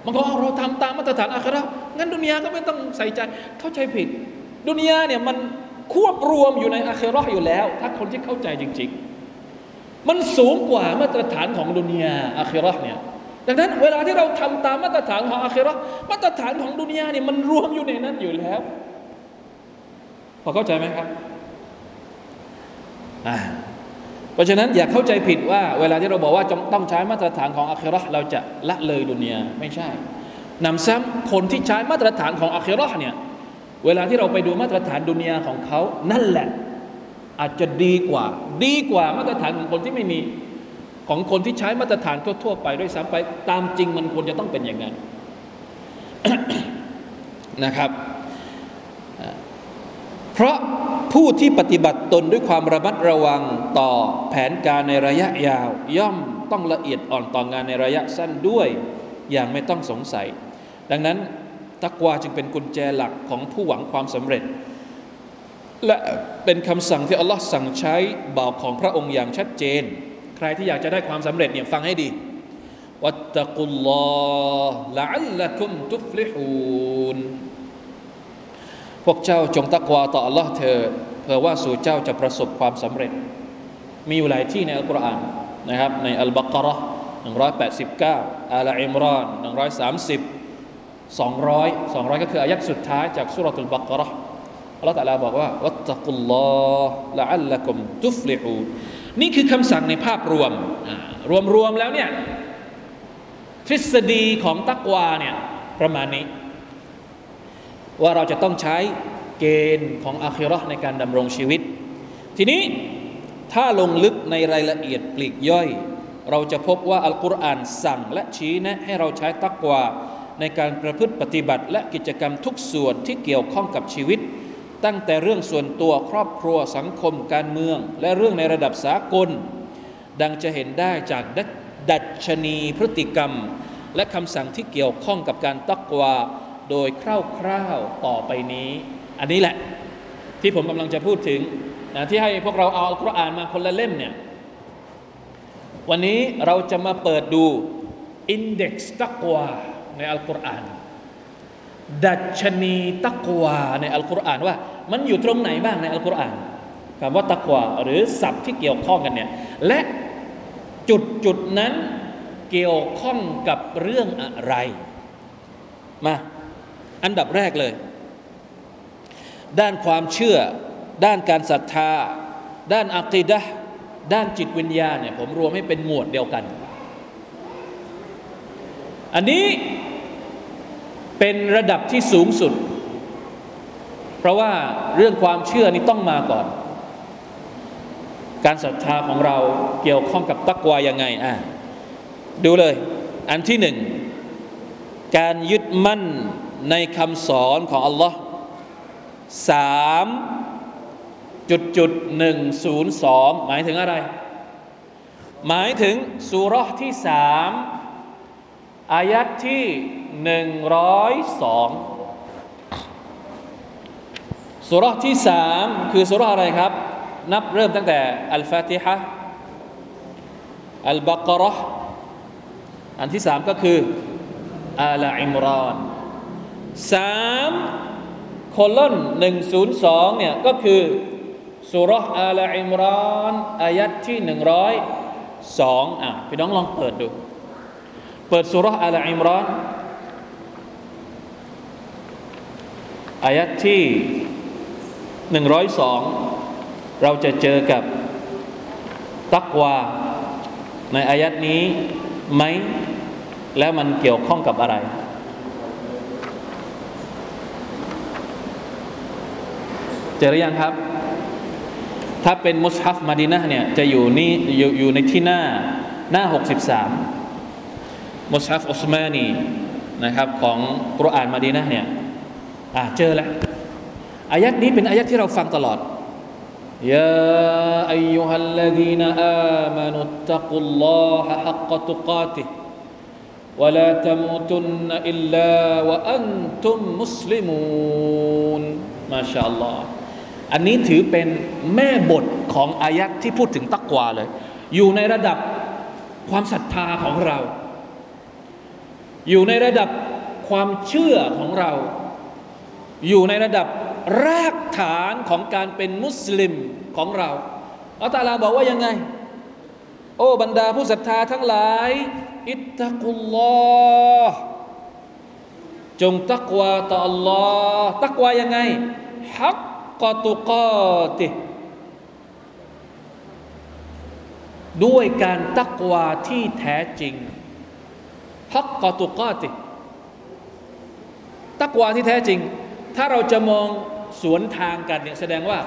บางคนเราทำตามมาตรฐานอาครางั้นดุนยาก็ไม่ต้องใส่ใจ เข้าใจผิด ดุนยาเนี่ยมันควบรวมอยู่ในอาคราอยู่แล้ว ถ้าคนที่เข้าใจจริง ๆ มันสูงกว่ามาตรฐานของดุนยาอาคราเนี่ย ดังนั้นเวลาที่เราทำตามมาตรฐานของอาครามาตรฐานของดุนยาเนี่ยมันรวมอยู่ในนั้นอยู่แล้ว พอเข้าใจไหมครับอ่าเพราะฉะนั้นอย่าเข้าใจผิดว่า เวลาที่เราบอกว่าต้องใช้มาตรฐานของอัคราเราจะละเลยดุนยาไม่ใช่นำซ้ำคนที่ใช้มาตรฐานของอัคราเนี่ยเวลาที่เราไปดูมาตรฐานดุนยาของเขานั่นแหละ อาจจะดีกว่า ดีกว่ามาตรฐานของคนที่ไม่มี ของคนที่ใช้มาตรฐานทั่วๆไปด้วยซ้ำไปตามจริงมันควรจะต้องเป็นอย่างนั้นนะครับ เพราะผู้ที่ปฏิบัติตนด้วยความระมัดระวังต่อแผนการในระยะยาว ย่อมต้องละเอียดอ่อนต่องานในระยะสั้นด้วยอย่างไม่ต้องสงสัย ดังนั้นตักวาจึงเป็นกุญแจหลักของผู้หวังความสำเร็จ และเป็นคำสั่งที่อัลลอฮ์สั่งใช้บ่าวของพระองค์อย่างชัดเจน ใครที่อยากจะได้ความสำเร็จเนี่ยฟังให้ดีวัตตะกุลลอฮ์ละอัลละคุมตุฟลิฮูนพวกเจ้าจงตักวาต่อ Allah เถิดเพื่อว่าสู่เจ้าจะประสบความสำเร็จ มีอยู่หลายที่ในอัลกุรอานนะครับในอัลบักรอ189อาลอิมรอน130 200 200 ก็คืออายัดสุดท้ายจากสุรทูลบักรออัลลอฮฺตะลาบอกว่าวัตตะกุลลอฮ์ละอัลละกุมตุฟลิฮูน นี่คือคำสั่งในภาพรวม รวมๆแล้วเนี่ยทฤษฎีของตักวาเนี่ยประมาณนี้ ว่าเราจะต้องใช้เกณฑ์ของอาคิรอในการดำรงชีวิต ทีนี้ถ้าลงลึกในรายละเอียดปลีกย่อย เราจะพบว่าอัลกุรอานสั่งและชี้แนะให้เราใช้ตักวาในการประพฤติปฏิบัติและกิจกรรมทุกส่วนที่เกี่ยวข้องกับชีวิต ตั้งแต่เรื่องส่วนตัวครอบครัวสังคมการเมือง และเรื่องในระดับสากล ดังจะเห็นได้จากดัชนีพฤติกรรม และคำสั่งที่เกี่ยวข้องกับการตักวาโดยคร่าวๆต่อไปนี้ อันนี้แหละที่ผมกำลังจะพูดถึงนะที่ให้พวกเราเอาอัลกุรอานมาคนละเล่มเนี่ยวันนี้เราจะมาเปิดดูอินเด็กซ์ตักวาในอัลกุรอาน ดัชนีตักวาในอัลกุรอานว่า มันอยู่ตรงไหนบ้างในอัลกุรอานคำว่าตักวาหรือศัพท์ที่เกี่ยวข้องกันเนี่ยและจุดจุดนั้นเกี่ยวข้องกับเรื่องอะไร มา อันดับแรกเลย ด้านความเชื่อ ด้านการศรัทธา ด้านอักีดะด้านจิตวิญญาณเนี่ยผมรวมให้เป็นหมวดเดียวกัน อันนี้ เป็นระดับที่สูงสุด เพราะว่าเรื่องความเชื่อนี่ต้องมาก่อน การศรัทธาของเราเกี่ยวข้องกับตักวายังไงอะดูเลย อันที่หนึ่ง การยึดมั่นในคำสอนของอัลลอฮ์สามจุดจุดหนึ่งศูนย์สองหมายถึงอะไร หมายถึงสุรษที่สาม อายัดที่หนึ่งร้อยสองสุรที่สามคือสุรอะไรครับ นับเริ่มตั้งแต่อัลฟาติฮะอัลบากรห์อันที่สามก็คืออาลาอิมรอนสามโคลอนหนึ่งศูนย์สองเนี่ยก็คือสุรอาลาอิมรอนอายัดที่หนึ่งร้อยสองอะพี่น้องลองเปิดดู เปิดสุรษอาลอิมรอนอายัดที่หนึ่งร้อยสองเราจะเจอกับตักวา ในอายัดนี้ไหม แล้วมันเกี่ยวข้องกับอะไร เจอหรือยังครับ ถ้าเป็นมุสฮัฟมาดีนะเนี่ย จะอยู่นี่อยู่อยู่ในที่หน้าหน้า 63 มุสฮัฟอุสมานีนะครับของกุรอานมาดีนะเนี่ยอ่าเจอแล้วอายัดนี้เป็นอายัดที่เราฟังตลอด يا أيها الذين آمنوا اتقوا الله حق تقاته ولا تموتن إلا وأنتم مسلمون ما شاء الله อันนี้ถือเป็นแม่บทของอายัดที่พูดถึงตักวาเลย อยู่ในระดับความศรัทธาของเรา อยู่ในระดับความเชื่อของเรา อยู่ในระดับรากฐานของการเป็นมุสลิมของเราอัลตาลาบอกว่ายังไง โอ้บรรดาผู้ศรัทธาทั้งหลาย อิตตะกุลลอฮ์จงตักวาต่อ Allah ตักวายังไงฮักกตุกาติด้วยการตักวาที่แท้จริง ฮักกอตุกาติตักวาที่แท้จริง ถ้าเราจะมองสวนทางกันเนี่ยแสดงว่า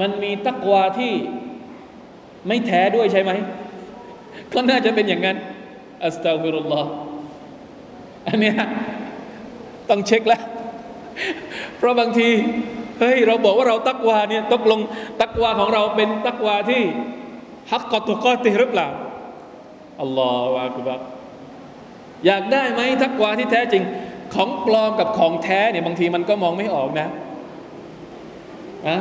มันมีตักวาที่ไม่แท้ด้วยใช่ไหมก็น่าจะเป็นอย่างนั้นอัสตัฟิรุลลอฮ์อันเนี้ยต้องเช็คแล้ว เพราะบางทีเฮ้ยเราบอกว่าเราตักวาเนี่ยตกลงตักวาของเราเป็นตักวาที่ฮักกอตุกอติหรือเปล่าอัลลอฮฺวะกุบัก อยากได้ไหมตักวาที่แท้จริง ของปลอมกับของแท้เนี่ยบางทีมันก็มองไม่ออกนะอะ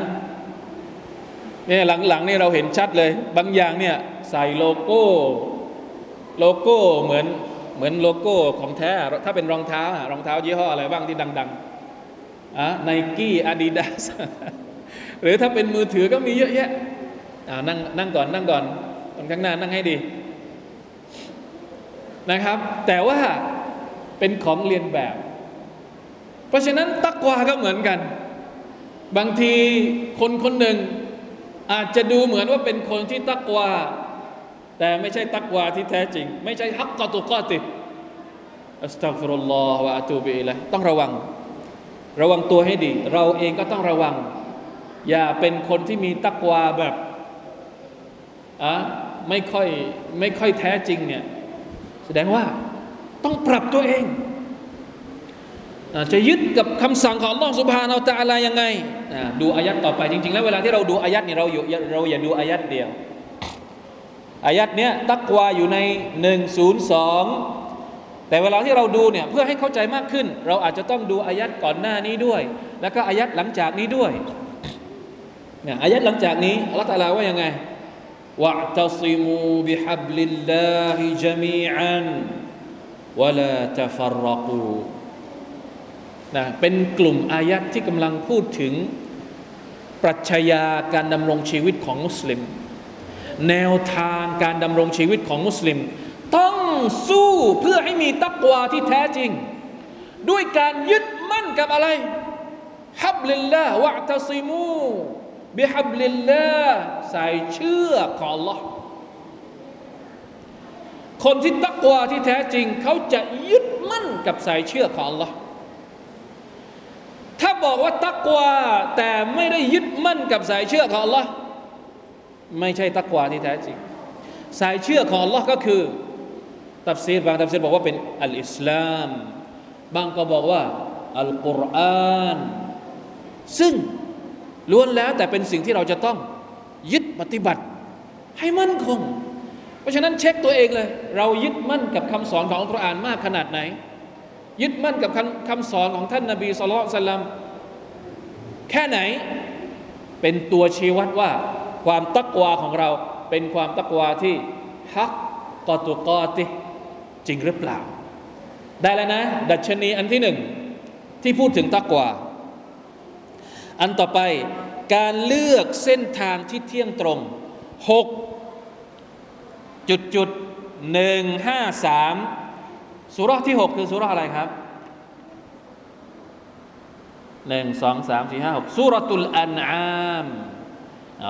เนี่ยหลังๆนี่เราเห็นชัดเลย บางอย่างเนี่ยใส่โลโก้ โลโก้เหมือนเหมือนโลโก้ของแท้ ถ้าเป็นรองเท้ารองเท้ายี่ห้ออะไรบ้างที่ดังๆอะไนกี้อาดิดาสหรือถ้าเป็นมือถือก็มีเยอะแยะอ่านั่งนั่งก่อนนั่งก่อนตรงข้างหน้านั่งให้ดี นะครับ แต่ว่าเป็นของเรียนแบบ เพราะฉะนั้นตักวาก็เหมือนกัน บางทีคนคนหนึ่ง อาจจะดูเหมือนว่าเป็นคนที่ตักวา แต่ไม่ใช่ตักวาที่แท้จริง ไม่ใช่ฮักกอตุกอติอัสตัฟรุลลอฮฺวะอะตูบิอิลัยต้องระวัง ระวังตัวให้ดี เราเองก็ต้องระวัง อย่าเป็นคนที่มีตักวาแบบอะไม่ค่อยไม่ค่อยแท้จริงเนี่ย แสดงว่าต้องปรับตัวเองจะยึดกับคำสั่งของอัลลอฮฺสุบฮานาอัลตะอะไรยังไงดูอายัดต่อไปจริง ๆ แล้วเวลาที่เราดูอายัดเนี่ยเราอยู่เราอย่าดูอายัดเดียวอายัดเนี้ยตักวาอยู่ในหนึ่งศูนย์สองแต่เวลาที่เราดูเนี่ยเพื่อให้เข้าใจมากขึ้น เราอาจจะต้องดูอายัดก่อนหน้านี้ด้วย แล้วก็อายัดหลังจากนี้ด้วยเนี่ยอายัดหลังจากนี้อัลลอฮฺตะลาว่ายังไง วะตัซิมูบิฮับลิลลาฮิจมีอันวะลาตฟรกูนะเป็นกลุ่มอายัดที่กำลังพูดถึง ปรัชญาการดำรงชีวิตของมุสลิม แนวทางการดำรงชีวิตของมุสลิม ต้องสู้เพื่อให้มีตักวาที่แท้จริง ด้วยการยึดมั่นกับอะไรฮับลิลลาห์วะตัซิมู บิฮับลิลลาห์ใส่เชื่อของ Allah คนที่ตักวาที่แท้จริง เขาจะยึดมั่นกับสายเชื่อของ Allah ถ้าบอกว่าตักวาแต่ไม่ได้ยึดมั่นกับสายเชื่อของ Allah ไม่ใช่ตักวาที่แท้จริง สายเชื่อของ Allah ก็คือ ตัฟซีรบางตัฟซีรบอกว่าเป็นอัลอิสลาม บางก็บอกว่าอัลกุรอาน ซึ่ง ล้วนแล้วแต่เป็นสิ่งที่เราจะต้องยึดปฏิบัติให้มั่นคง เพราะฉะนั้นเช็คตัวเองเลย เรายึดมั่นกับคำสอนของอัลกุรอานมากขนาดไหน ยึดมั่นกับคำคำสอนของท่านนาบีสุลต่านแค่ไหนเป็นตัวชี้วัดว่าความตักวาของเราเป็นความตักวาที่ฮักกอตุกอติจริงหรือเปล่า ได้แล้วนะ ดัชนีอันที่หนึ่งที่พูดถึงตักวา อันต่อไปการเลือกเส้นทางที่เที่ยงตรงหกจุดจุดหนึ่งห้าสามสุราที่หกคือสุราอะไรครับหนึ่งสองสามสี่ห้าหกสุรตุลอันอาม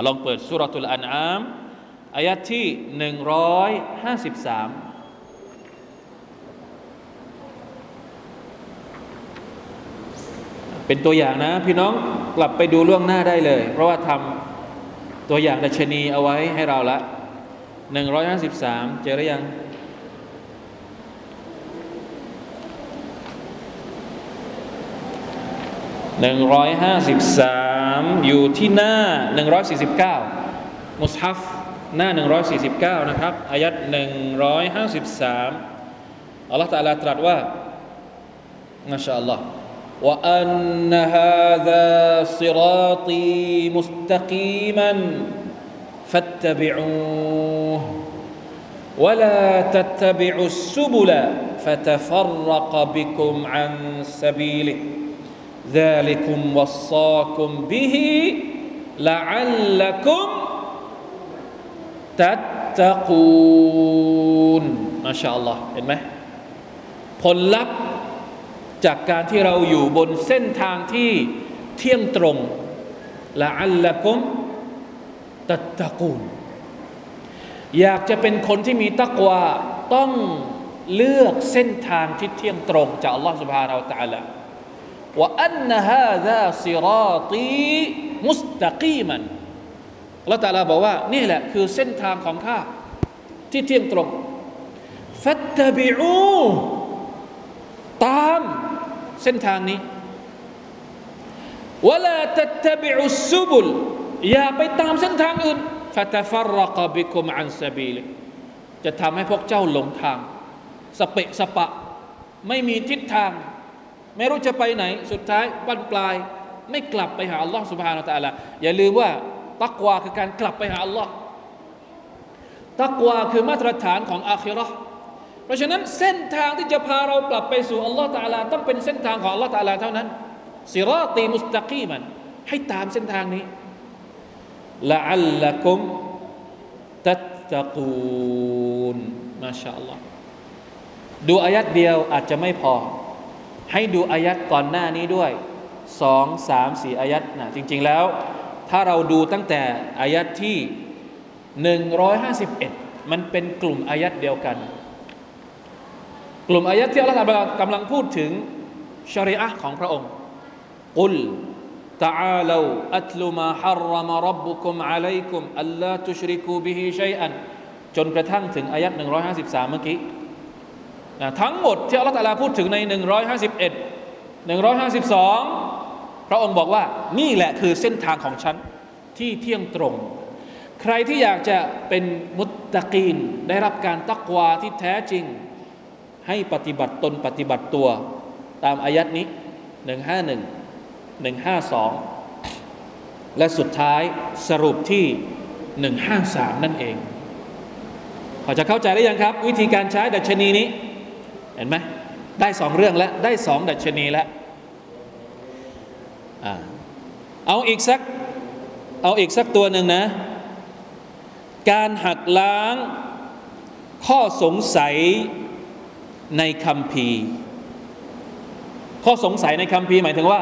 ลองเปิดสุรตุลอันอามอายัดที่หนึ่งร้อยห้าสิบสาม เป็นตัวอย่างนะ พี่น้องกลับไปดูล่วงหน้าได้เลย เพราะว่าทำตัวอย่างดัชนีเอาไว้ให้เราละ153เจอหรือยังหนึ่งร้อยห้าสิบสามอยู่ที่หน้าหนึ่งร้อยสี่สิบเก้ามุสฮัฟหน้าหนึ่งร้อยสี่สิบเก้านะครับอายัดหนึ่งร้อยห้าสิบสามอัลลอฮฺตะลาตรัสว่ามาชาอัลลอฮ์ وأن هذا صراطي مستقيما فاتبعوه ولا تتبعوا السبل فتفرق بكم عن سبيله ذلكم وصاكم به لعلكم تتقون ما شاء الله เห็นไหมผลลัพธ์ จากการที่เราอยู่บนเส้นทางที่เที่ยงตรงละอัลละกุมตัตตะกูลอยากจะเป็นคนที่มีตักวาต้องเลือกเส้นทางที่เที่ยงตรงจากอัลลอฮฺ سبحانه และ تعالى ว่าอันนฮาซาซิราตีมุสตะกีมันอัลลอฮฺตาลาบอกว่า นี่แหละคือเส้นทางของข้าที่เที่ยงตรงฟัตตบิอูตาม เส้นทางนี้วลาตัตบิอุสุบุลอย่าไปตามเส้นทางอื่นฟาตฟรกบิคุมอันซาบีลจะทำให้พวกเจ้าหลงทาง สเปะสปะ ไม่มีทิศทาง ไม่รู้จะไปไหน สุดท้ายบั้นปลาย ไม่กลับไปหาอัลลอฮ์สุบฮานาตะละอย่าลืมว่าตักวาคือการกลับไปหาอัลลอฮ์ตักวาคือมาตรฐานของอาคิรอ เพราะฉะนั้นเส้นทางที่จะพาเรากลับไปสู่อัลลอฮ์ตาลาต้องเป็นเส้นทางของอัลลอฮ์ตาลาเท่านั้นสิรอตีมุสตะกีมันให้ตามเส้นทางนี้ละอัลละกุมตัตตะกูนมาชาอัลลอฮ์ดูอายัดเดียวอาจจะไม่พอ ให้ดูอายัดก่อนหน้านี้ด้วยสองสามสี่อายัดนะจริง ๆแล้ว ถ้าเราดูตั้งแต่อายัดที่หนึ่งร้อยห้าสิบเอ็ดมันเป็นกลุ่มอายัดเดียวกัน กลุ่มอายัดที่อัลลอฮฺกำลังพูดถึงชริอะห์ของพระองค์กุล تعالوا أتل ما حرم ربكم عليكم ألا تشركوا به شيئا จนกระทั่งถึงอายัด153 เมื่อกี้นะทั้งหมดที่อัลลอฮฺตาลาพูดถึงใน 151 152 พระองค์บอกว่านี่แหละคือเส้นทางของฉัน ที่เที่ยงตรง ใครที่อยากจะเป็นมุตตะกีน ได้รับการตักวาที่แท้จริง ให้ปฏิบัติตนปฏิบัติตัวตามอายัดนี้ 151 152 และสุดท้ายสรุปที่ 153 นั่นเองพอจะเข้าใจได้ยังครับ วิธีการใช้ดัชนีนี้ เห็นไหมได้สองเรื่องแล้ว ได้สองดัชนีแล้วอเอาอีกสักเอาอีกสักตัวหนึ่งนะ การหักล้างข้อสงสัย ในคำพีข้อสงสัยในคำพีหมายถึงว่า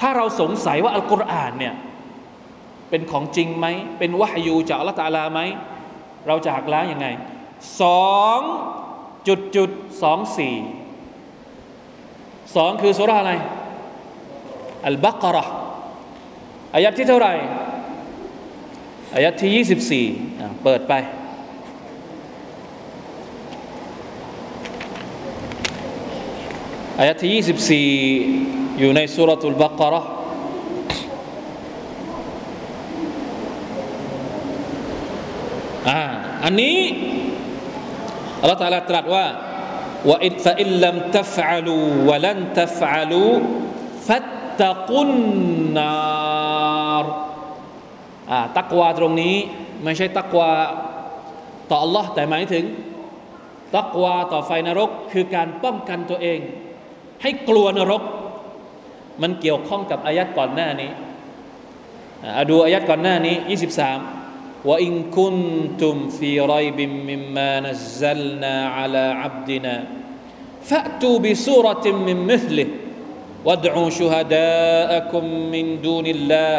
ถ้าเราสงสัยว่าอัลกุรอานเนี่ยเป็นของจริงไหม เป็นวะฮยูจากอัลลอฮฺตาลาไหม เราจะหักล้างยังไงสองจุดจุดสองสี่สองคือสุราอะไร อัลบักระอายัดที่เท่าไหร่อายัดที่ยี่สิบสี่เปิดไป อายะที่24 อยู่ในสุรทูลบักระอ่าอันนี้อัลลอฮฺตาลาตรัสว่าว่าอิฟะอิลลัมตัฟอัลูวะลันตัฟอัลูฟัตตะกุนนารอ่าตักวาตรงนี้ไม่ใช่ตักวาต่อ Allah แต่หมายถึง ตักวาต่อไฟนรก คือการป้องกันตัวเอง ให้กลัวนรก มันเกี่ยวข้องกับอายัดก่อนหน้านี้อดูอายัดก่อนหน้านี้ 23ว่าอินคุนตุมฟีรอยบิมมิมมานัซซัลนาอัลาอับดินา فأتوا بسورة من مثله وادعوا شهداءكم من دون الله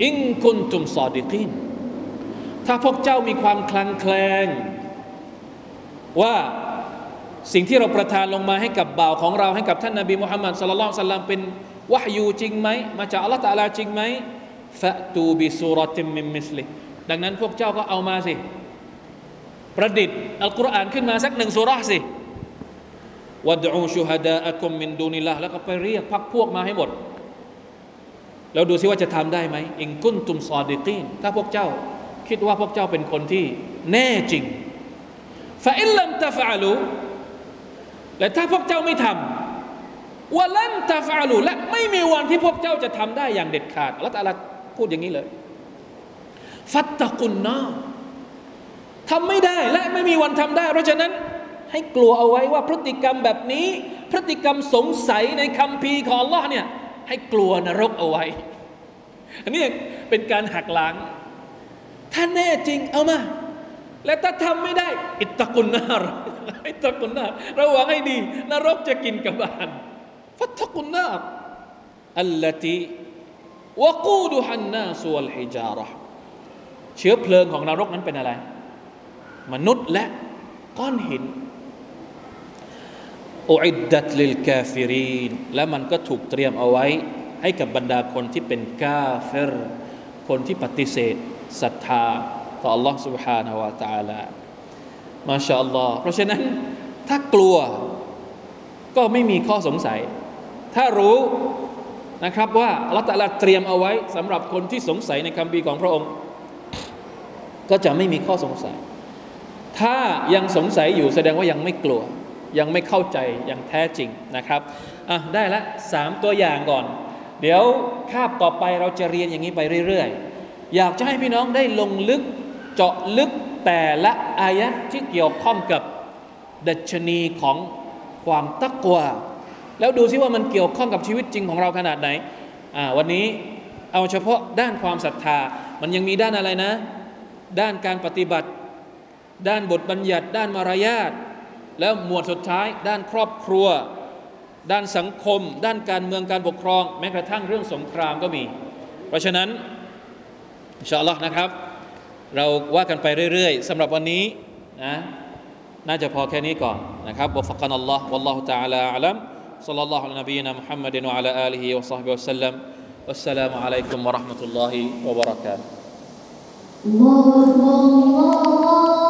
إن كنتم صادقين ถ้าพวกเจ้ามีความคลังแคลงว่า สิ่งที่เราประทานลงมาให้กับบ่าวของเราให้กับท่านนบีมุฮัมมัดصلى الله عليه وسلمเป็นวะฮยูจริงไหมมาจากอัลลอฮฺตาลาจริงไหมفأتوا بسورة من مثلهดังนั้นพวกเจ้าก็เอามาสิ ประดิษฐ์อัลกุรอานขึ้นมาสักหนึ่งสุราสิ وادعوا شهداءكم من دون اللهแล้วก็ไปเรียกพรรคพวกมาให้หมด แล้วดูซิว่าจะทำได้ไหมอิงกุนตุมซอดิกีนถ้าพวกเจ้าคิดว่าพวกเจ้าเป็นคนที่แน่จริงฟาอิลลัมตะฟะลู และถ้าพวกเจ้าไม่ทำวะลันตาฟาลูและไม่มีวันที่พวกเจ้าจะทำได้อย่างเด็ดขาดอัลลอฮฺพูดอย่างนี้เลย ฟัตตะกุนนาทำไม่ได้และไม่มีวันทำได้ เพราะฉะนั้นให้กลัวเอาไว้ว่าพฤติกรรมแบบนี้ พฤติกรรมสงสัยในคำพีของ Allah เนี่ยให้กลัวนรกเอาไว้ อันนี้เป็นการหักล้าง ถ้าแน่จริงเอามา และถ้าทำไม่ได้ อิตะกุนนารอิตะกุนนารระวังให้ดี นรกจะกินกับบานฟัตะกุนนารอัลลตีวกูดุฮันนาสวลฮิจาระเชื้อเพลิงของนรกนั้นเป็นอะไร มนุษย์และก้อนหินأعدت للكافرينและมันก็ถูกเตรียมเอาไว้ ให้กับบรรดาคนที่เป็นกาเฟรคนที่ปฏิเสธศรัทธา ต่อ Allah سبحانه และ تعالى มาชาอัลลอฮ์เพราะฉะนั้นถ้ากลัวก็ไม่มีข้อสงสัย ถ้ารู้นะครับว่าอัลลอฮฺตะลาเตรียมเอาไว้สำหรับคนที่สงสัยในคำบีของพระองค์ ก็จะไม่มีข้อสงสัย ถ้ายังสงสัยอยู่แสดงว่ายังไม่กลัว ยังไม่เข้าใจอย่างแท้จริงนะครับอ่ะได้ละสามตัวอย่างก่อน เดี๋ยวคาบต่อไปเราจะเรียนอย่างนี้ไปเรื่อยๆ อยากจะให้พี่น้องได้ลงลึก เจาะลึกแต่ละอายะที่เกี่ยวข้องกับดัชนีของความตักวาแล้วดูซิว่ามันเกี่ยวข้องกับชีวิตจริงของเราขนาดไหนวันนี้เอาเฉพาะด้านความศรัทธา มันยังมีด้านอะไรนะ ด้านการปฏิบัติ ด้านบทบัญญัติ ด้านมารยาท แล้วหมวดสุดท้าย ด้านครอบครัว ด้านสังคม ด้านการเมืองการปกครอง แม้กระทั่งเรื่องสงครามก็มี เพราะฉะนั้นอินชาอัลลอฮ์นะครับ เราว่ากันไปเรื่อยๆสำหรับวันนี้นะน่าจะพอแค่นี้ก่อนนะครับวะฟักันอัลลอฮ์วัลลอฮุตะอาลาอัลัม صلى الله على نبينا محمد وعلى آله وصحبه وسلم والسلام عليكم ورحمة الله وبركاته الله أكبر